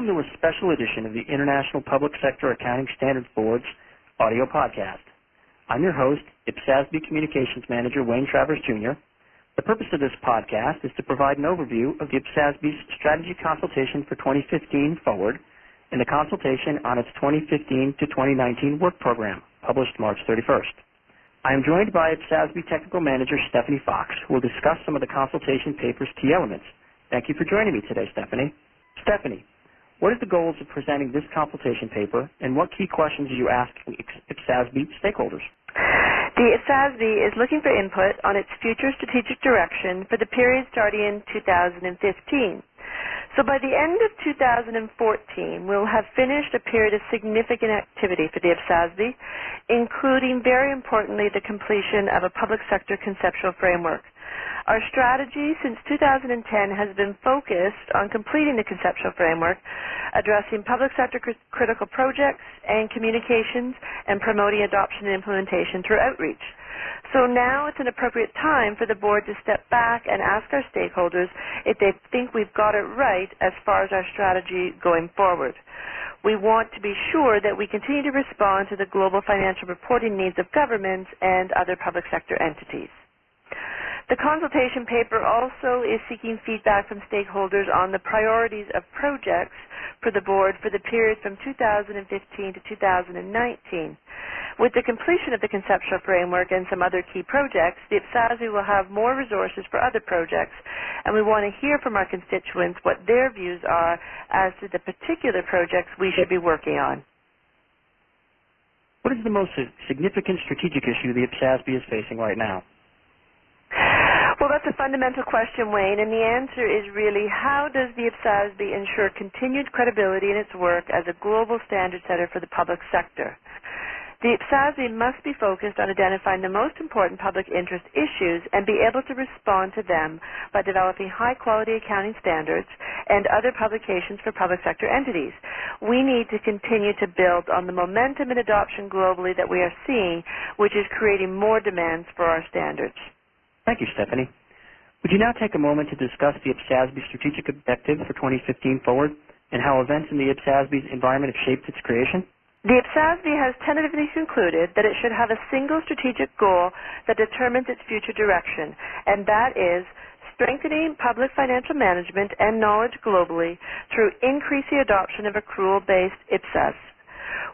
Welcome to a special edition of the International Public Sector Accounting Standards Board's audio podcast. I'm your host, IPSASB Communications Manager Wayne Travers Jr. The purpose of this podcast is to provide an overview of the IPSASB's strategy consultation for 2015 forward and the consultation on its 2015 to 2019 work program, published March 31st. I am joined by IPSASB Technical Manager Stephanie Fox, who will discuss some of the consultation paper's key elements. Thank you for joining me today, Stephanie. Stephanie, what is the goals of presenting this consultation paper, and what key questions do you ask IPSASB stakeholders? The IPSASB is looking for input on its future strategic direction for the period starting in 2015. So by the end of 2014, we'll have finished a period of significant activity for the IPSASB, including, very importantly, the completion of a public sector conceptual framework. Our strategy since 2010 has been focused on completing the conceptual framework, addressing public sector cr- critical projects and communications, and promoting adoption and implementation through outreach. So now it's an appropriate time for the board to step back and ask our stakeholders if they think we've got it right as far as our strategy going forward. We want to be sure that we continue to respond to the global financial reporting needs of governments and other public sector entities. The consultation paper also is seeking feedback from stakeholders on the priorities of projects for the board for the period from 2015 to 2019. With the completion of the conceptual framework and some other key projects, the IPSASB will have more resources for other projects, and we want to hear from our constituents what their views are as to the particular projects we should be working on. What is the most significant strategic issue the IPSASB is facing right now? Fundamental question, Wayne, and the answer is really how does the IPSASB ensure continued credibility in its work as a global standard setter for the public sector? The IPSASB must be focused on identifying the most important public interest issues and be able to respond to them by developing high quality accounting standards and other publications for public sector entities. We need to continue to build on the momentum and adoption globally that we are seeing, which is creating more demands for our standards. Thank you, Stephanie. Would you now take a moment to discuss the IPSASB strategic objectives for 2015 forward and how events in the IPSASB's environment have shaped its creation? The IPSASB has tentatively concluded that it should have a single strategic goal that determines its future direction, and that is strengthening public financial management and knowledge globally through increasing adoption of accrual-based IPSAS.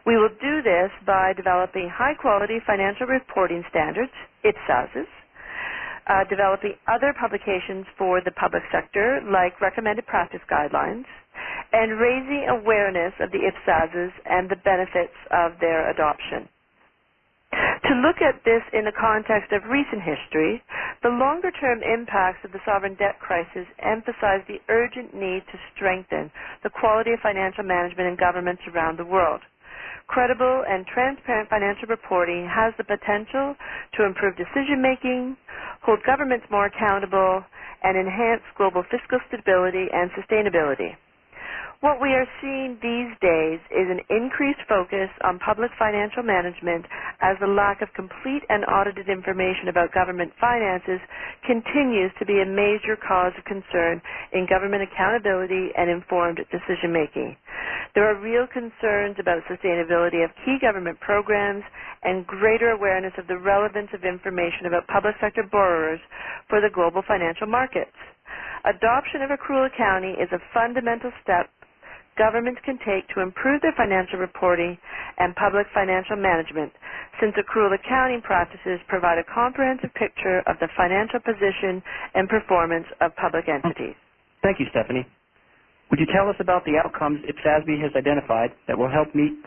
We will do this by developing high-quality financial reporting standards, IPSASs, uh, developing other publications for the public sector, like recommended practice guidelines, and raising awareness of the IPSASs and the benefits of their adoption. To look at this in the context of recent history, the longer term impacts of the sovereign debt crisis emphasize the urgent need to strengthen the quality of financial management in governments around the world. Credible and transparent financial reporting has the potential to improve decision making, hold governments more accountable, and enhance global fiscal stability and sustainability. What we are seeing these days is an increased focus on public financial management as the lack of complete and audited information about government finances continues to be a major cause of concern in government accountability and informed decision making. There are real concerns about sustainability of key government programs and greater awareness of the relevance of information about public sector borrowers for the global financial markets. Adoption of accrual accounting is a fundamental step governments can take to improve their financial reporting and public financial management, since accrual accounting practices provide a comprehensive picture of the financial position and performance of public entities. Thank you, Stephanie. Would you tell us about the outcomes IPSASB has identified that will help meet